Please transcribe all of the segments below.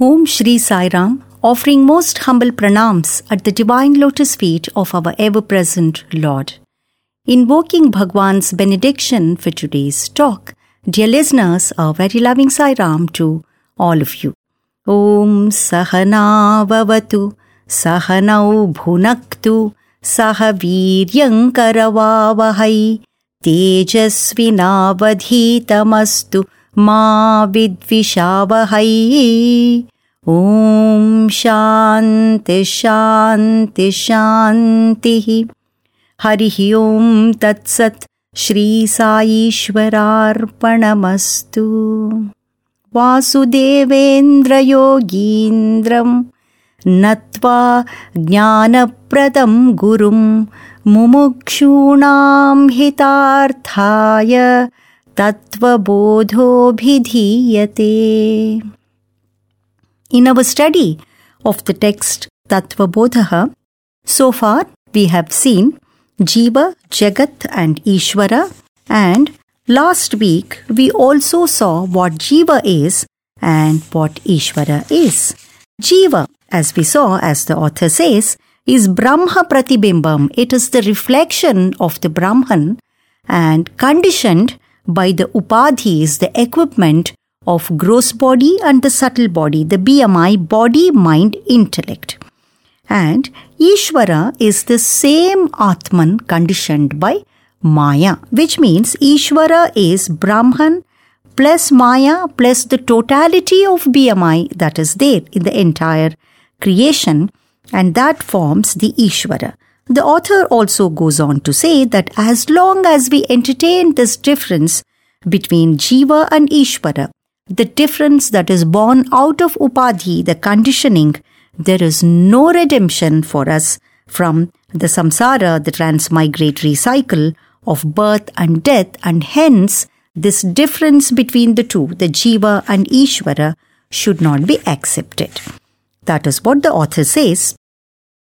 Om Shri Sai Ram, offering most humble pranams at the divine lotus feet of our ever present Lord. Invoking Bhagwan's benediction for today's talk, dear listeners, a very loving Sai Ram to all of you. Om Sahana Vavatu Sahanau Bhunaktu Saha Viryankaravavahai Tejasvinavadhitamastu मा विद्विषावहै। ॐ शान्ति शान्ति शान्तिः। हरिः ॐ तत्सत् श्रीसाईश्वरार्पणमस्तु वासुदेवेन्द्रयोगीन्द्रं नत्वा ज्ञानप्रदं गुरुं मुमुक्षूणां हितार्थाय Tattvabodhobhidhiyate. In our study of the text Tattvabodha, so far we have seen Jiva, Jagat and Ishvara and last week we also saw what Jiva is and what Ishvara is. Jiva, as we saw, as the author says, is Brahma Pratibhimbam. It is the reflection of the Brahman and conditioned by the upadhis, the equipment of gross body and the subtle body, the BMI, body, mind, intellect. And Ishvara is the same Atman conditioned by Maya, which means Ishvara is Brahman plus Maya plus the totality of BMI that is there in the entire creation, and that forms the Ishvara. The author also goes on to say that as long as we entertain this difference between Jiva and Ishvara, the difference that is born out of Upadhi, the conditioning, there is no redemption for us from the samsara, the transmigratory cycle of birth and death, and hence this difference between the two, the Jiva and Ishvara, should not be accepted. That is what the author says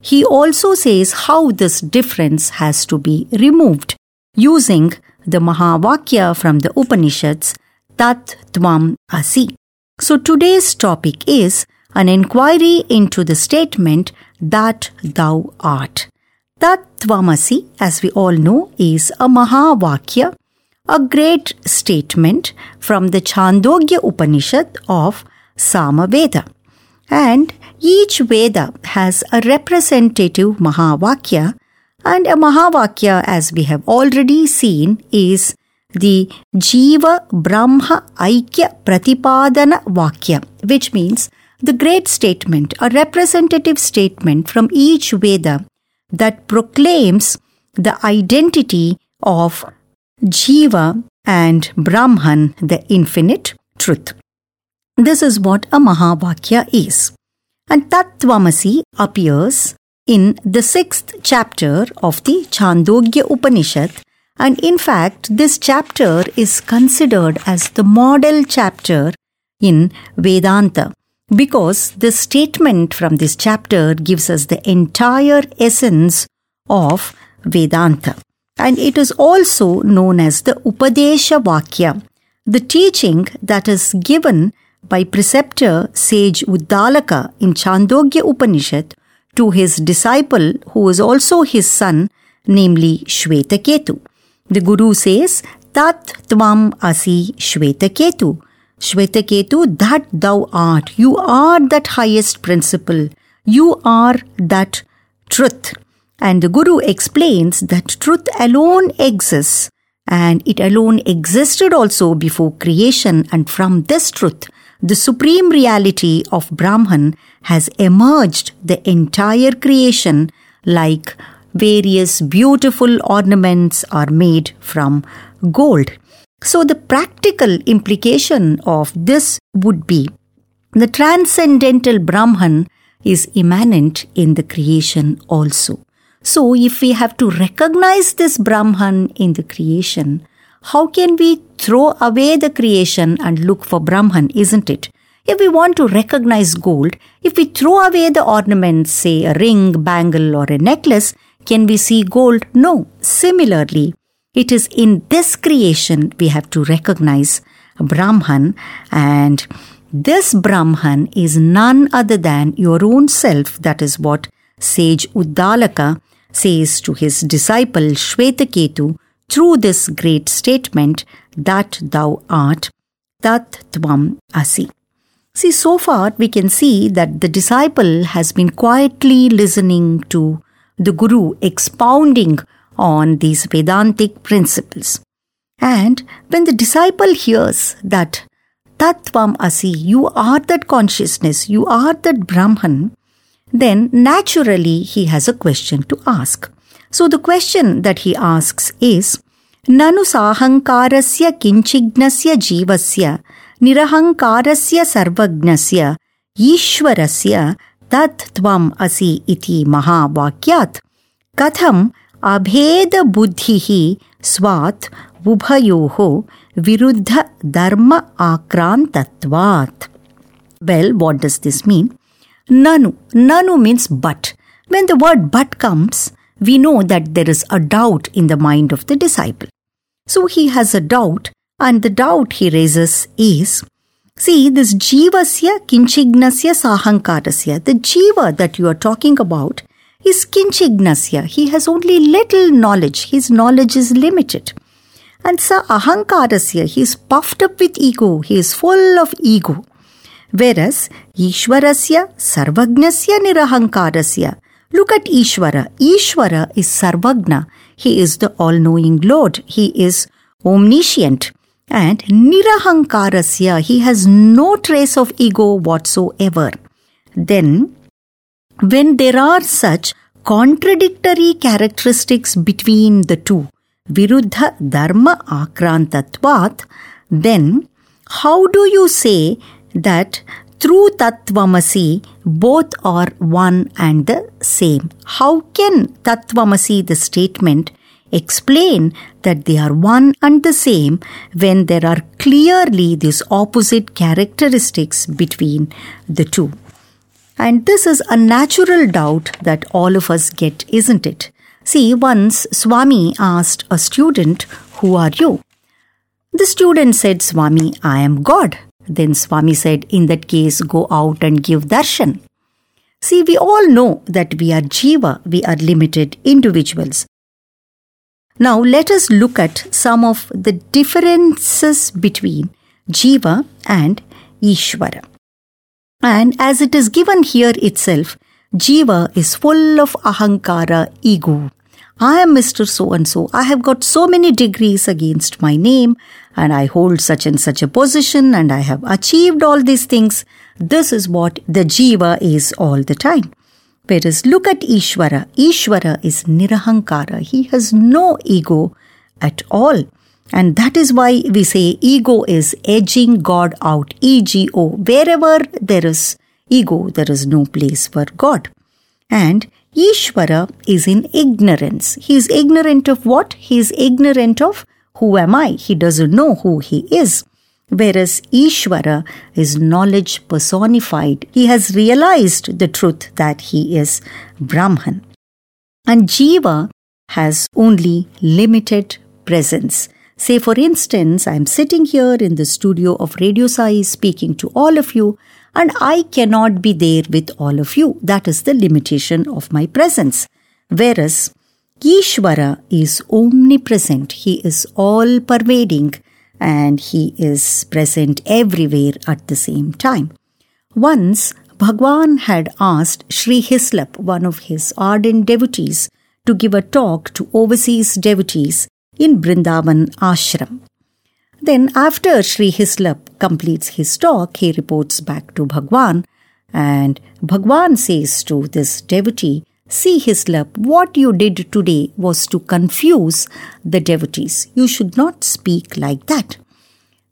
he also says how this difference has to be removed using the Mahavakya from the Upanishads Tat Tvam Asi. So today's topic is an inquiry into the statement that thou art. Tat Tvamasi, as we all know, is a Mahavakya, a great statement from the Chandogya Upanishad of Samaveda. And each Veda has a representative Mahavakya, and a Mahavakya, as we have already seen, is the Jiva Brahma Aikya Pratipadana Vakya, which means the great statement, a representative statement from each Veda that proclaims the identity of Jiva and Brahman, the infinite truth. This is what a Mahavakya is. And Tattvamasi appears in the sixth chapter of the Chandogya Upanishad. And in fact, this chapter is considered as the model chapter in Vedanta because the statement from this chapter gives us the entire essence of Vedanta. And it is also known as the Upadesha Vakya, the teaching that is given by preceptor sage Uddalaka in Chandogya Upanishad to his disciple who was also his son, namely Shvetaketu. The Guru says, Tat Tvam Asi Shvetaketu. Shvetaketu, that thou art. You are that highest principle. You are that truth. And the Guru explains that truth alone exists and it alone existed also before creation and from this truth the supreme reality of Brahman has emerged the entire creation like various beautiful ornaments are made from gold. So the practical implication of this would be the transcendental Brahman is immanent in the creation also. So if we have to recognize this Brahman in the creation, how can we throw away the creation and look for Brahman, isn't it? If we want to recognize gold, if we throw away the ornaments, say a ring, bangle, or a necklace, can we see gold? No. Similarly, it is in this creation we have to recognize Brahman and this Brahman is none other than your own self. That is what sage Uddalaka says to his disciple Shvetaketu through this great statement that thou art Tat Tvam Asi. See, so far we can see that the disciple has been quietly listening to the Guru expounding on these Vedantic principles. And when the disciple hears that Tattvam Asi, you are that consciousness, you are that Brahman, then naturally he has a question to ask. So the question that he asks is Nanu sahankarasya kinchignasya jivasya nirahankarasya sarvagnasya ishwarasya tat tvam asi iti mahavakyat katham abheda buddhihi swat ubhayoho viruddha dharma akrantatvat. Well, what does this mean? Nanu. Nanu means but. When the word but comes, we know that there is a doubt in the mind of the disciple. So he has a doubt, and the doubt he raises is see, this jivasya kinchignasya sahankarasya, the jiva that you are talking about is kinchignasya. He has only little knowledge, his knowledge is limited. And sa ahankarasya, he is puffed up with ego, he is full of ego. Whereas Ishwarasya Sarvagnasya Nirahankarasya. Look at Ishwara. Ishwara is Sarvagna. He is the all knowing Lord. He is omniscient. And Nirahankarasya, he has no trace of ego whatsoever. Then, when there are such contradictory characteristics between the two, Viruddha Dharma Akrantatvat, then how do you say that through Tattvamasi, both are one and the same. How can Tattvamasi, the statement, explain that they are one and the same when there are clearly these opposite characteristics between the two? And this is a natural doubt that all of us get, isn't it? See, once Swami asked a student, Who are you? The student said, Swami, I am God. Then Swami said, In that case, go out and give darshan. See, we all know that we are jiva, we are limited individuals. Now, let us look at some of the differences between jiva and Ishvara. And as it is given here itself, jiva is full of ahankara, ego. I am Mr. So and so. I have got so many degrees against my name and I hold such and such a position and I have achieved all these things. This is what the jiva is all the time. Whereas look at Ishvara. Ishvara is Nirahankara. He has no ego at all. And that is why we say ego is edging God out. E-G-O. Wherever there is ego, there is no place for God. And Ishvara is in ignorance. He is ignorant of what? He is ignorant of who am I? He doesn't know who he is. Whereas Ishvara is knowledge personified. He has realized the truth that he is Brahman. And Jiva has only limited presence. Say, for instance, I'm sitting here in the studio of Radio Sai speaking to all of you, and I cannot be there with all of you. That is the limitation of my presence. Whereas Ishvara is omnipresent. He is all pervading and he is present everywhere at the same time. Once, Bhagwan had asked Sri Hislop, one of his ardent devotees, to give a talk to overseas devotees in Brindavan ashram. Then, after Sri Hislop completes his talk, he reports back to Bhagwan, and Bhagwan says to this devotee, See, Hislop, what you did today was to confuse the devotees. You should not speak like that.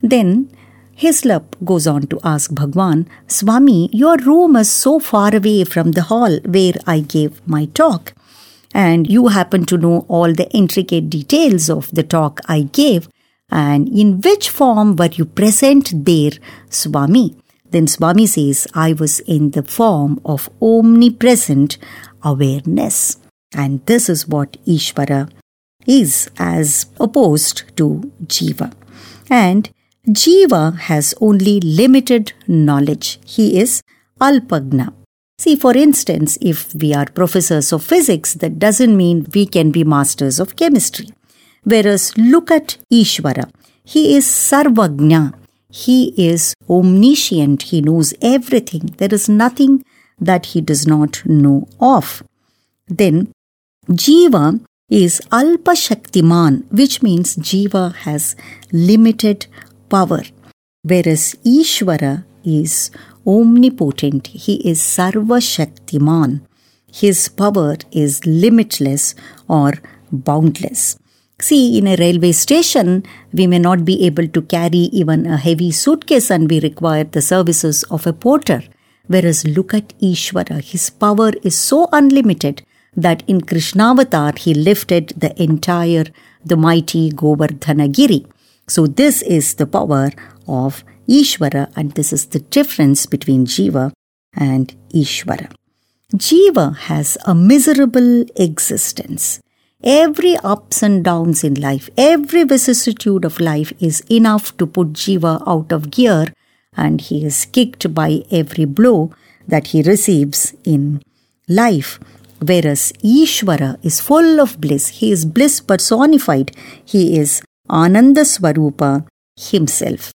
Then Hislop goes on to ask Bhagwan, Swami, your room is so far away from the hall where I gave my talk. And you happen to know all the intricate details of the talk I gave. And in which form were you present there, Swami? Then Swami says, I was in the form of omnipresent awareness. And this is what Ishvara is as opposed to Jiva. And Jiva has only limited knowledge. He is Alpagna. See, for instance, if we are professors of physics, that doesn't mean we can be masters of chemistry. Whereas look at Ishvara. He is Sarvagna. He is omniscient. He knows everything. There is nothing that he does not know of. Then Jiva is Alpa Shaktiman, which means Jiva has limited power, whereas Ishvara is omnipotent. He is Sarva Shaktiman. His power is limitless or boundless. See, in a railway station, we may not be able to carry even a heavy suitcase and we require the services of a porter. Whereas look at Ishvara, his power is so unlimited that in Krishnavatar he lifted the entire, the mighty Govardhanagiri. So this is the power of Ishvara and this is the difference between Jiva and Ishvara. Jiva has a miserable existence. Every ups and downs in life, every vicissitude of life is enough to put Jiva out of gear and he is kicked by every blow that he receives in life. Whereas Ishvara is full of bliss. He is bliss personified. He is Ananda Swarupa himself.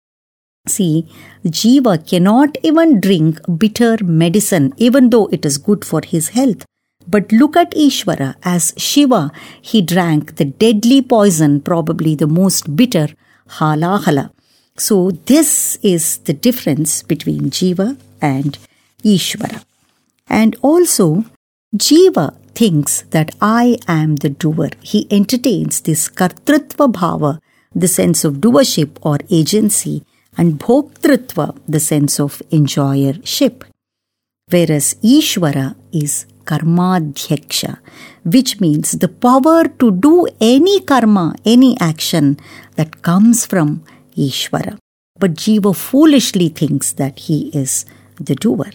See, Jiva cannot even drink bitter medicine, even though it is good for his health. But look at Ishvara. As Shiva, he drank the deadly poison, probably the most bitter, halahala. So, this is the difference between Jiva and Ishvara. And also, Jiva thinks that I am the doer. He entertains this kartrutva bhava, the sense of doership or agency, and bhoktritva, the sense of enjoyership. Whereas Ishvara is karmadhyaksha, which means the power to do any karma, any action that comes from Ishvara. But Jiva foolishly thinks that he is the doer.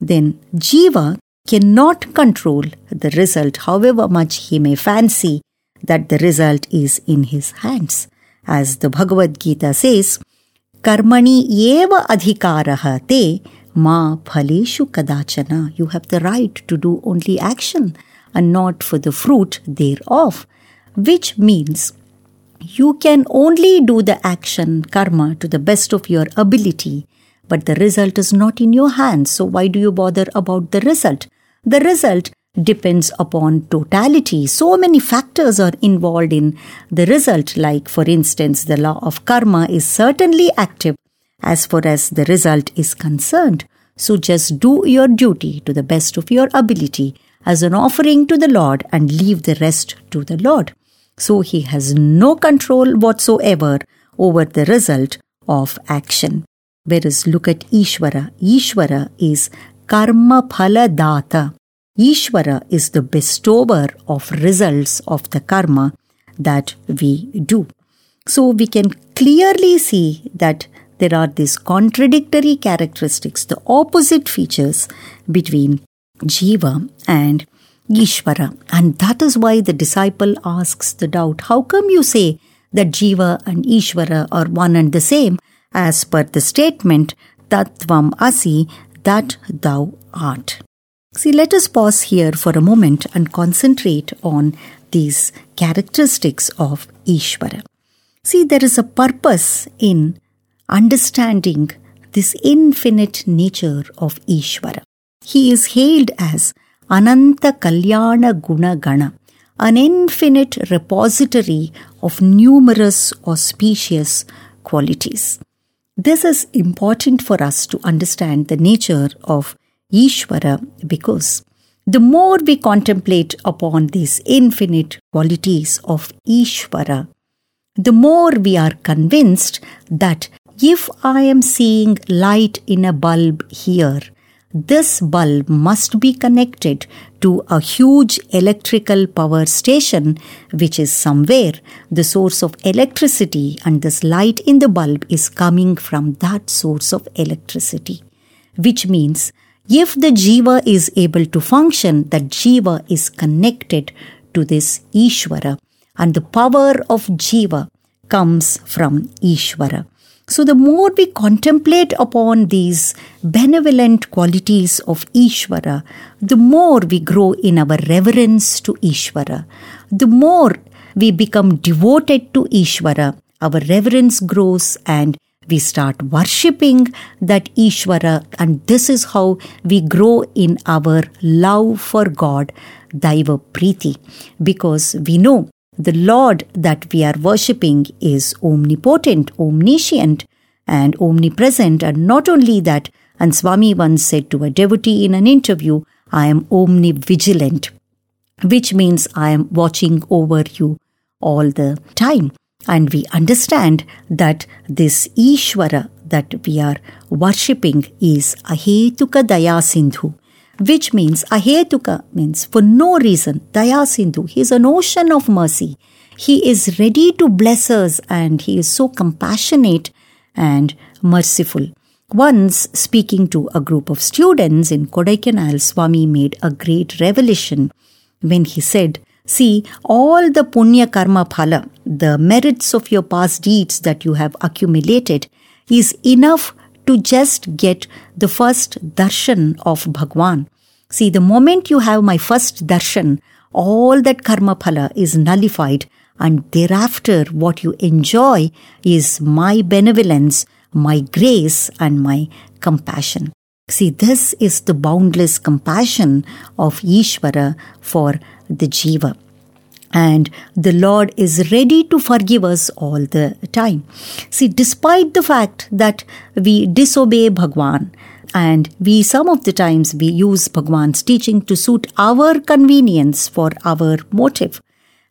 Then Jiva cannot control the result, however much he may fancy that the result is in his hands. As the Bhagavad Gita says, Karmani eva adhikaraha te ma phaleshu kadachana. You have the right to do only action and not for the fruit thereof, which means you can only do the action, karma, to the best of your ability, but the result is not in your hands. So why do you bother about the result? The result depends upon totality. So many factors are involved in the result, like, for instance, the law of karma is certainly active as far as the result is concerned. So just do your duty to the best of your ability as an offering to the Lord and leave the rest to the Lord. So he has no control whatsoever over the result of action. Whereas look at Ishvara. Ishvara is karma phala data. Ishvara is the bestower of results of the karma that we do. So we can clearly see that there are these contradictory characteristics, the opposite features between Jiva and Ishvara. And that is why the disciple asks the doubt how come you say that Jiva and Ishvara are one and the same as per the statement Tattvam Asi that thou art? See, let us pause here for a moment and concentrate on these characteristics of Ishvara. See, there is a purpose in understanding this infinite nature of Ishvara. He is hailed as Ananta Kalyana Guna Gana, an infinite repository of numerous auspicious qualities. This is important for us to understand the nature of Ishvara because the more we contemplate upon these infinite qualities of Ishvara, the more we are convinced that if I am seeing light in a bulb here, this bulb must be connected to a huge electrical power station which is somewhere. The source of electricity and this light in the bulb is coming from that source of electricity. Which means if the jiva is able to function, that jiva is connected to this Ishvara and the power of jiva comes from Ishvara. So, the more we contemplate upon these benevolent qualities of Ishvara, the more we grow in our reverence to Ishvara, the more we become devoted to Ishvara, our reverence grows and we start worshipping that Ishvara, and this is how we grow in our love for God, Daiva Priti, because we know the Lord that we are worshipping is omnipotent, omniscient, and omnipresent. And not only that, and Swami once said to a devotee in an interview, I am omnivigilant, which means I am watching over you all the time. And we understand that this Ishvara that we are worshipping is Ahetuka Daya Sindhu which means ahetuka means for no reason. Daya Sindhu, he is an ocean of mercy. He is ready to bless us and he is so compassionate and merciful. Once speaking to a group of students in Kodaikanal, Swami made a great revelation when he said, See, all the punya karma phala, the merits of your past deeds that you have accumulated, is enough to just get the first darshan of Bhagwan. See, the moment you have my first darshan, all that karma phala is nullified, and thereafter what you enjoy is my benevolence, my grace, and my compassion. See, this is the boundless compassion of Ishvara for the Jiva and the Lord is ready to forgive us all the time. See, despite the fact that we disobey Bhagwan, and we some of the times we use Bhagwan's teaching to suit our convenience for our motive.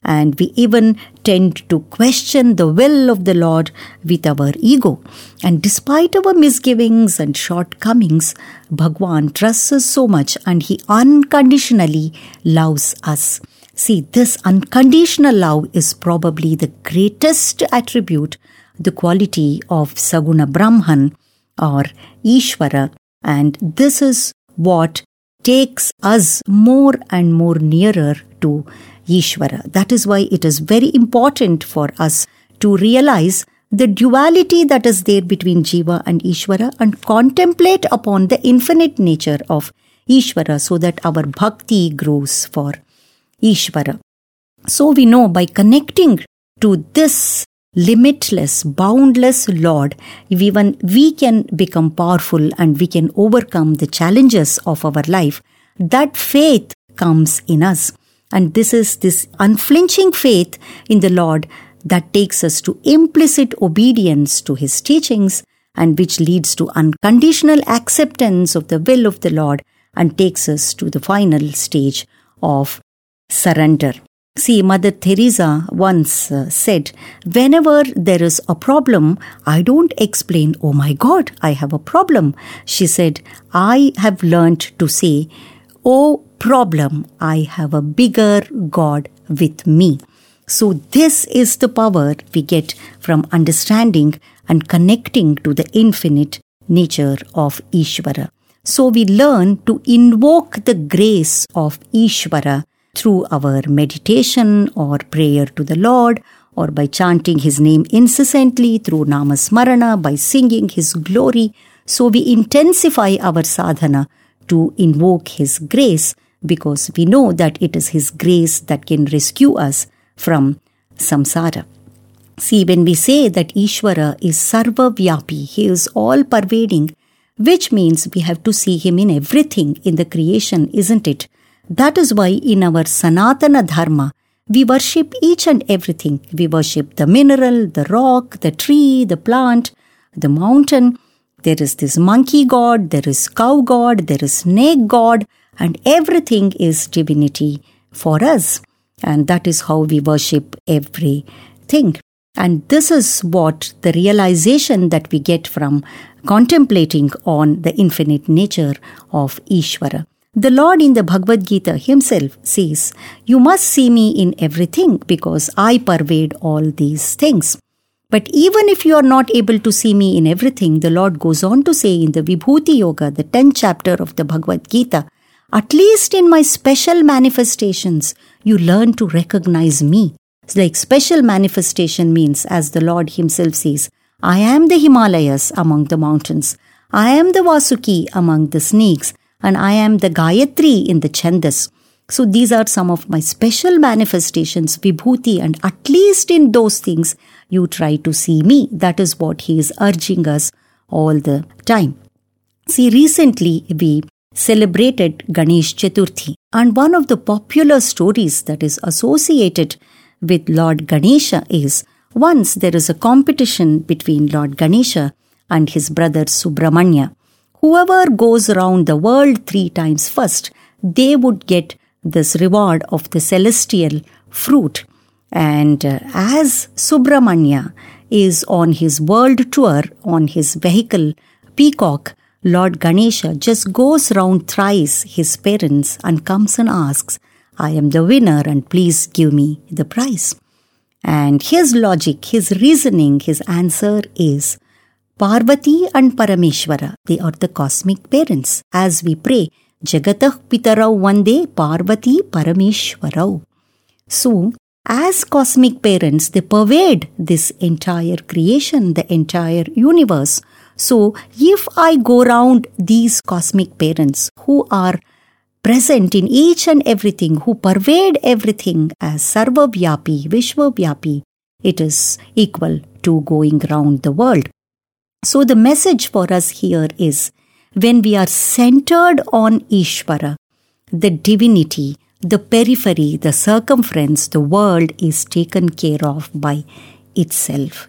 And we even tend to question the will of the Lord with our ego. And despite our misgivings and shortcomings, Bhagwan trusts us so much and he unconditionally loves us. See, this unconditional love is probably the greatest attribute, the quality of Saguna Brahman or Ishvara, and this is what takes us more and more nearer to Ishvara. That is why it is very important for us to realize the duality that is there between Jiva and Ishvara and contemplate upon the infinite nature of Ishvara so that our bhakti grows for Ishvara. So we know by connecting to this limitless, boundless Lord, even we can become powerful and we can overcome the challenges of our life. That faith comes in us. And this is this unflinching faith in the Lord that takes us to implicit obedience to His teachings and which leads to unconditional acceptance of the will of the Lord and takes us to the final stage of surrender. See, Mother Teresa once uh, said, Whenever there is a problem, I don't explain, Oh my God, I have a problem. She said, I have learned to say, Oh problem, I have a bigger God with me. So, this is the power we get from understanding and connecting to the infinite nature of Ishvara. So, we learn to invoke the grace of Ishvara through our meditation or prayer to the Lord or by chanting His name incessantly through Namasmarana, by singing His glory. So we intensify our sadhana to invoke His grace because we know that it is His grace that can rescue us from samsara. See, when we say that Ishvara is sarva vyapi, He is all pervading, which means we have to see Him in everything in the creation, isn't it? That is why in our Sanatana Dharma, we worship each and everything. We worship the mineral, the rock, the tree, the plant, the mountain. There is this monkey god, there is cow god, there is snake god, and everything is divinity for us. And that is how we worship everything. And this is what the realization that we get from contemplating on the infinite nature of Ishvara. The Lord in the Bhagavad Gita himself says, You must see me in everything because I pervade all these things. But even if you are not able to see me in everything, the Lord goes on to say in the Vibhuti Yoga, the 10th chapter of the Bhagavad Gita, at least in my special manifestations, you learn to recognize me. It's like special manifestation means, as the Lord Himself says, I am the Himalayas among the mountains. I am the Vasuki among the snakes, and I am the Gayatri in the Chandas. So these are some of my special manifestations, Vibhuti, and at least in those things, you try to see me. That is what he is urging us all the time. See, recently we celebrated Ganesh Chaturthi, and one of the popular stories that is associated with Lord Ganesha is once there is a competition between Lord Ganesha and his brother Subramanya. Whoever goes around the world three times first, they would get this reward of the celestial fruit. And uh, as Subramanya is on his world tour on his vehicle Peacock, Lord Ganesha just goes round thrice his parents and comes and asks, I am the winner and please give me the prize. And his logic, his reasoning, his answer is Parvati and Parameshwara, they are the cosmic parents. As we pray, Jagatah Pitarau Vande Parvati Parameshwarau. So, as cosmic parents, they pervade this entire creation, the entire universe. So, if I go around these cosmic parents who are present in each and everything, who pervade everything as Sarvavyapi, Vishwavyapi, it is equal to going round the world. So the message for us here is when we are centered on Ishvara, the divinity, the periphery, the circumference, the world is taken care of by itself.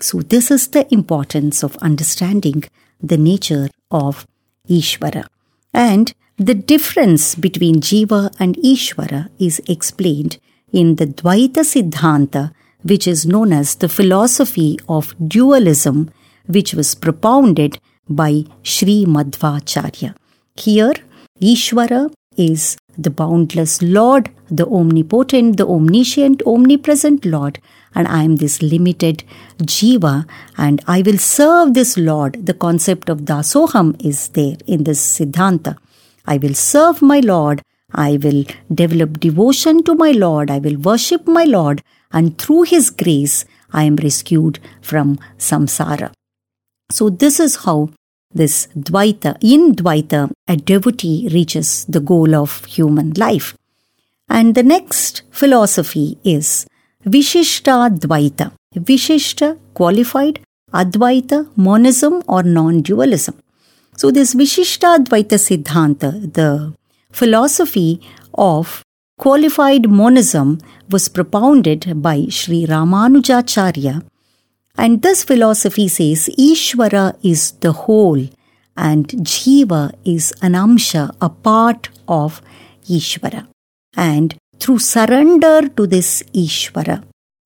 So this is the importance of understanding the nature of Ishvara. And the difference between Jiva and Ishvara is explained in the Dvaita Siddhanta, which is known as the philosophy of dualism, which was propounded by Sri Madhvacharya. Here, Ishvara is the boundless Lord, the omnipotent, the omniscient, omnipresent Lord, and I am this limited Jiva, and I will serve this Lord. The concept of Dasoham is there in this Siddhanta. I will serve my Lord. I will develop devotion to my Lord. I will worship my Lord. And through His grace, I am rescued from samsara. So, this is how this Dvaita, in Dvaita, a devotee reaches the goal of human life. And the next philosophy is Vishishta Dvaita. Vishishta, qualified, Advaita, monism or non dualism. So, this Vishishtadvaita Siddhanta, the philosophy of qualified monism, was propounded by Sri Ramanujacharya. And this philosophy says Ishvara is the whole and Jiva is an amsha, a part of Ishvara. And through surrender to this Ishvara,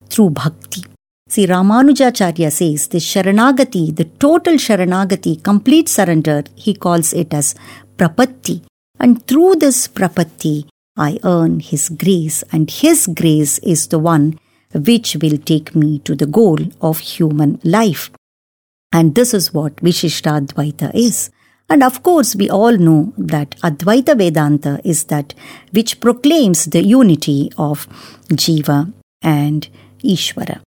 through bhakti, See, Ramanujacharya says the Sharanagati, the total Sharanagati, complete surrender, he calls it as Prapatti. And through this Prapatti, I earn His grace, and His grace is the one which will take me to the goal of human life. And this is what Vishishtadvaita is. And of course, we all know that Advaita Vedanta is that which proclaims the unity of Jiva and Ishvara.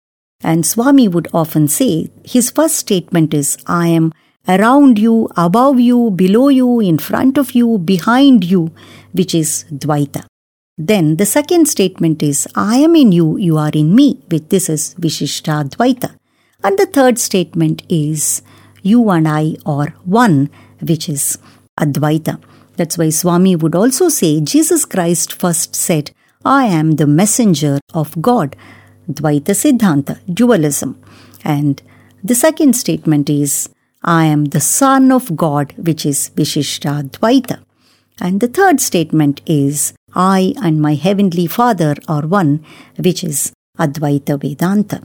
And Swami would often say, his first statement is, I am around you, above you, below you, in front of you, behind you, which is Dvaita. Then the second statement is, I am in you, you are in me, which this is Vishishta Dvaita. And the third statement is, you and I are one, which is Advaita. That's why Swami would also say, Jesus Christ first said, I am the messenger of God. Dvaita Siddhanta, dualism. And the second statement is, I am the Son of God, which is Vishishta. And the third statement is, I and my Heavenly Father are one, which is Advaita Vedanta.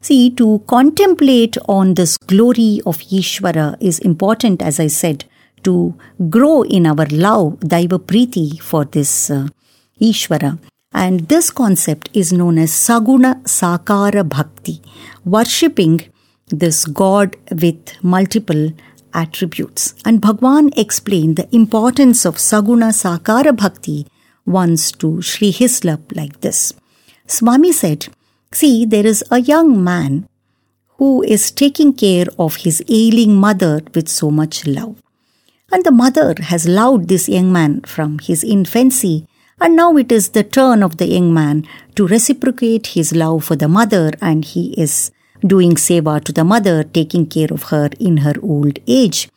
See, to contemplate on this glory of Ishvara is important, as I said, to grow in our love, Daiva Priti, for this uh, Ishvara. And this concept is known as Saguna Sakara Bhakti, worshipping this God with multiple attributes. And Bhagwan explained the importance of Saguna Sakara Bhakti once to Sri Hislop like this. Swami said, See, there is a young man who is taking care of his ailing mother with so much love. And the mother has loved this young man from his infancy, and now it is the turn of the young man to reciprocate his love for the mother, and he is doing seva to the mother, taking care of her in her old age.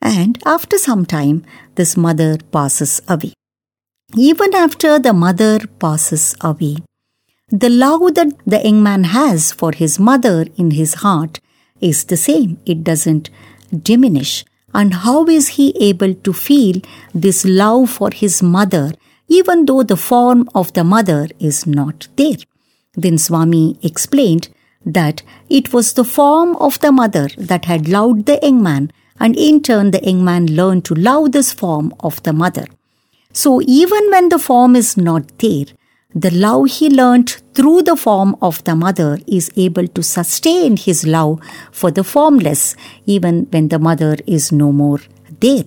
And after some time, this mother passes away. Even after the mother passes away, the love that the young man has for his mother in his heart is the same. It doesn't diminish. And how is he able to feel this love for his mother even though the form of the mother is not there? Then Swami explained that it was the form of the mother that had loved the young man, and in turn the young man learned to love this form of the mother. So even when the form is not there, the love he learnt through the form of the mother is able to sustain his love for the formless even when the mother is no more there.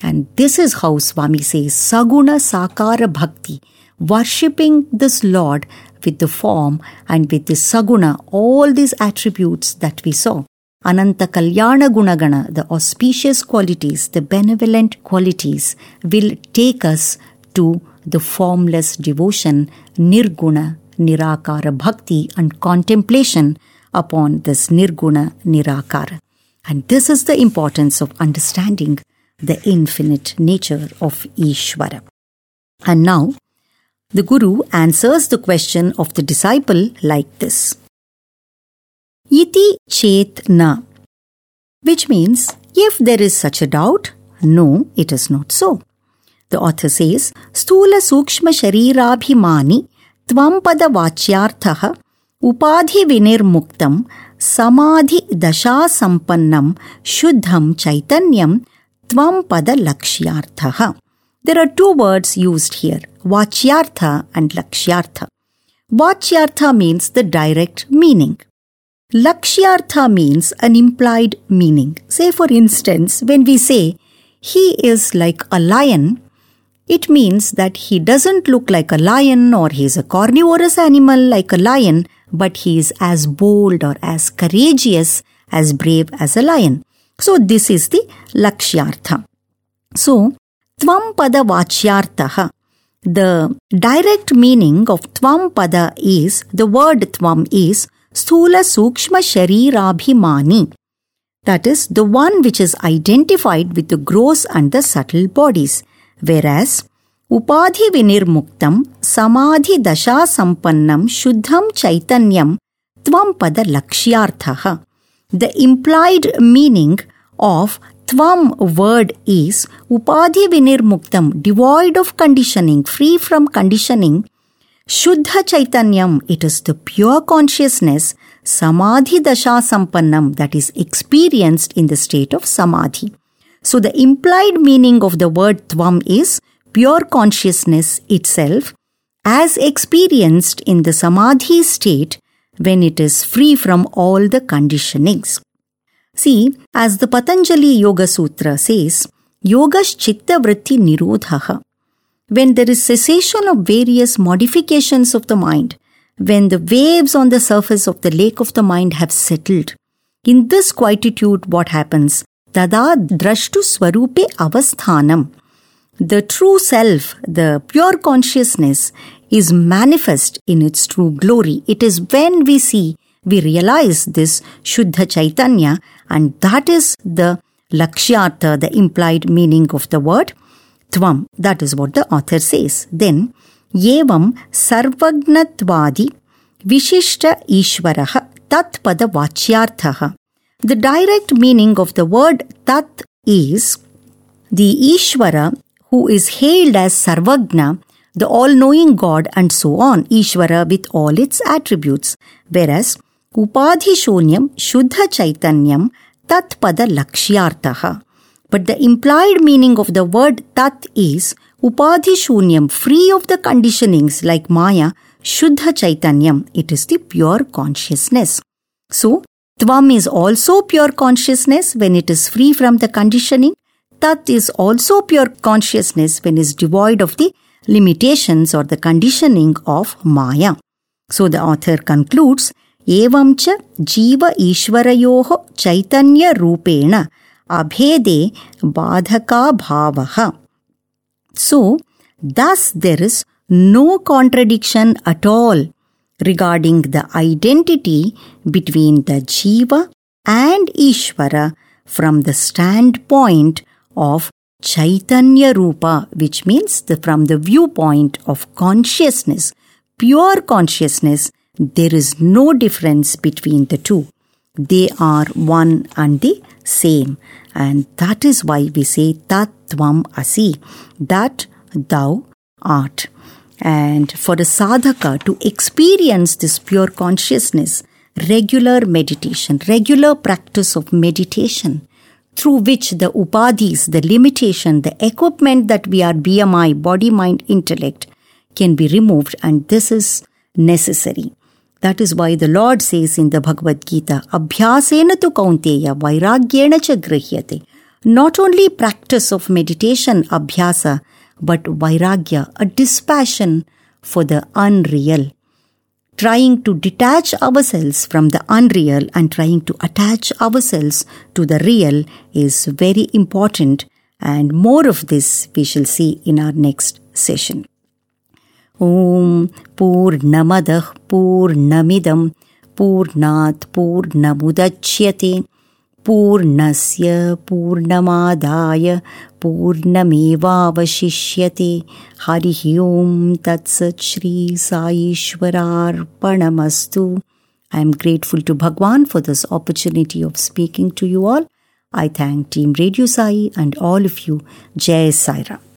And this is how Swami says Saguna Sakara Bhakti, worshipping this Lord with the form and with the Saguna, all these attributes that we saw. Ananta Kalyana Gunagana, the auspicious qualities, the benevolent qualities, will take us to the formless devotion, Nirguna, Nirakara Bhakti, and contemplation upon this Nirguna, Nirakara. And this is the importance of understanding the infinite nature of Ishvara. And now, the Guru answers the question of the disciple like this Iti chet na, which means if there is such a doubt, no, it is not so. The author says, Sthula Sukshma Sharirabhimani Tvampada Vachyarthaha Upadhi Vinirmuktam Samadhi Dasha Sampannam Shuddham Chaitanyam Tvampada Lakshyarthaha. There are two words used here, Vachyartha and Lakshyartha. Vachyartha means the direct meaning. Lakshyartha means an implied meaning. Say, for instance, when we say, he is like a lion, it means that he doesn't look like a lion or he is a carnivorous animal like a lion, but he is as bold or as courageous, as brave as a lion. So this is the Lakshyartha. So, Tvam Pada Vachyartha. The direct meaning of Tvam Pada is, the word Tvam is Sthula Sukshma Sharirabhimani. That is, the one which is identified with the gross and the subtle bodies. Whereas, Upadhi Vinirmuktam Samadhi Dasha Sampannam Shuddham Chaitanyam Tvam Pada Lakshyartha. The implied meaning of Tvam word is Upadhi Vinirmuktam, devoid of conditioning, free from conditioning, Shuddha Chaitanyam, it is the pure consciousness, Samadhi Dasha Sampannam, that is experienced in the state of Samadhi. So the implied meaning of the word Tvam is pure consciousness itself as experienced in the Samadhi state when it is free from all the conditionings. See, as the Patanjali Yoga Sutra says, Yogash Chitta Vritti Nirodhaha. When there is cessation of various modifications of the mind, when the waves on the surface of the lake of the mind have settled, in this quietude, what happens? Tada drashtu swarupe avasthanam. The true self, the pure consciousness, is manifest in its true glory. It is when we see, we realize this Shuddha Chaitanya, and that is the Lakshyartha, the implied meaning of the word Tvam. That is what the author says. Then, Yevam Sarvagnatwadi Vishishta Ishvaraha Tatpada Vachyarthaha. The direct meaning of the word Tat is the Ishvara who is hailed as Sarvagna the all-knowing God and so on, Ishvara with all its attributes. Whereas Upadhi Shunyam Shuddha Chaitanyam Tat Pada Lakshyartaha. But the implied meaning of the word Tat is Upadhi Shunyam, free of the conditionings like Maya, Shuddha Chaitanyam. It is the pure consciousness. So, Tvam is also pure consciousness when it is free from the conditioning. Tat is also pure consciousness when it is devoid of the limitations or the conditioning of Maya. So the author concludes, एवं च जीव ईश्वरयोः चैतन्यरूपेण अभेदे बाधका भाव so thus there is no contradiction at all regarding the identity between the jiva and Ishvara from the standpoint of चैतन्यरूप which means the from the viewpoint of consciousness pure consciousness there is no difference between the two. They are one and the same. And that is why we say Tat Tvam Asi, that thou art. And for a sadhaka to experience this pure consciousness, regular meditation, regular practice of meditation, through which the upadhis, the limitation, the equipment that we are BMI, body, mind, intellect, can be removed, and this is necessary. That is why the Lord says in the Bhagavad Gita, Abhyasena tu kaunteya vairagyena cha grihyate. Not only practice of meditation, abhyasa, but vairagya, a dispassion for the unreal. Trying to detach ourselves from the unreal and trying to attach ourselves to the real is very important, and more of this we shall see in our next session. ॐ पूर्णमदः पूर्णमिदम् पूर्णात् पूर्णमुदच्यते पूर्णस्य पूर्णमादाय पूर्णमेवावशिष्यते। हरिः ॐ तत्सत् श्रीसाईश्वरार्पणमस्तु I am grateful to Bhagavan for this opportunity of speaking to you all I thank team radio Sai and all of you Jai Sairam